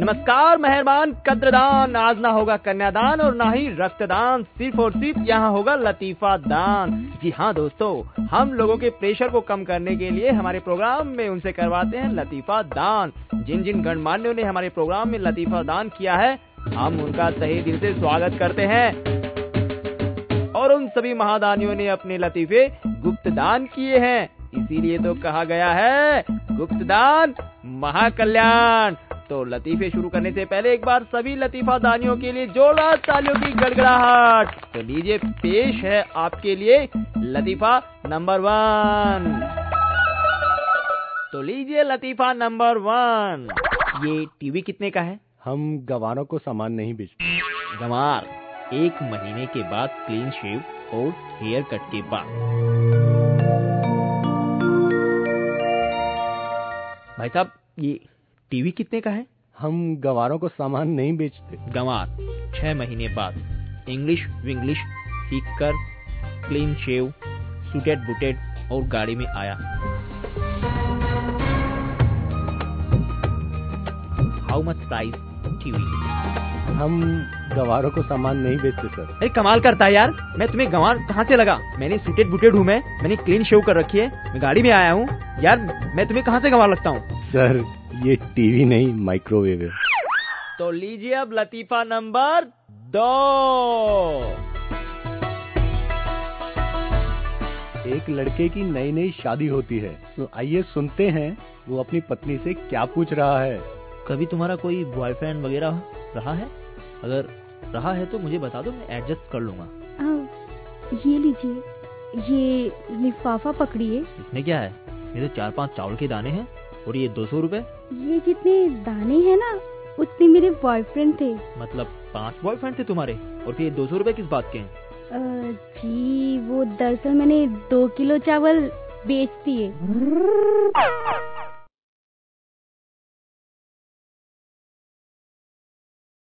नमस्कार, मेहरबान, कद्रदान। आज ना होगा कन्यादान और ना ही रक्तदान। सिर्फ़ और सिर्फ़ यहाँ होगा लतीफा दान। जी हाँ दोस्तों, हम लोगों के प्रेशर को कम करने के लिए हमारे प्रोग्राम में उनसे करवाते हैं लतीफा दान। जिन जिन गणमान्यों ने हमारे प्रोग्राम में लतीफा दान किया है, हम उनका सही दिल से स्वागत करते हैं। और उन सभी महादानियों ने अपने लतीफे गुप्त दान किए हैं। इसीलिए तो कहा गया है, गुप्त दान, महाकल्याण। तो लतीफे शुरू करने से पहले एक बार सभी लतीफा दानियों के लिए जोड़ा तालियों की गड़गड़ाहट। तो लीजिए पेश है आपके लिए लतीफा नंबर वन। तो लीजिए लतीफा नंबर वन। ये टीवी कितने का है? हम गवारों को सामान नहीं बेचते गंवार एक महीने के बाद क्लीन शेव और हेयर कट के बाद। भाई साहब ये टीवी कितने का है? हम गवारों को सामान नहीं बेचते। गंवार छह महीने बाद। इंग्लिश विंग्लिश सीख कर क्लीन शेव सुटेड बुटेड और गाड़ी में आया। How much price TV? हम गवारों को सामान नहीं बेचते सर। अरे कमाल करता है यार। मैं तुम्हें गंवार कहाँ से लगा? मैंने सुटेड बुटेड हूँ मैं। मैंने क्लीन शेव कर रखी है। मैं गाड़ी में आया हूँ। यार मैं तुम्हें कहाँ से गंवार लगता हूँ? सर ये टीवी नहीं माइक्रोवेव है। तो लीजिए अब लतीफा नंबर दो। एक लड़के की नई नई शादी होती है। तो आइए सुनते हैं वो अपनी पत्नी से क्या पूछ रहा है। कभी तुम्हारा कोई बॉयफ्रेंड वगैरह रहा है? अगर रहा है तो मुझे बता दो मैं एडजस्ट कर लूँगा। आ, ये लीजिए ये लिफाफा पकड़िए। इसमें क्या है? ये तो चार पाँच चावल के दाने हैं। और ये दो सौ रूपए? ये जितने दाने हैं ना उतने मेरे बॉयफ्रेंड थे। मतलब पाँच बॉयफ्रेंड थे तुम्हारे? और फिर ये दो सौ रूपए किस बात के हैं? जी वो दरअसल मैंने दो किलो चावल बेच दिए।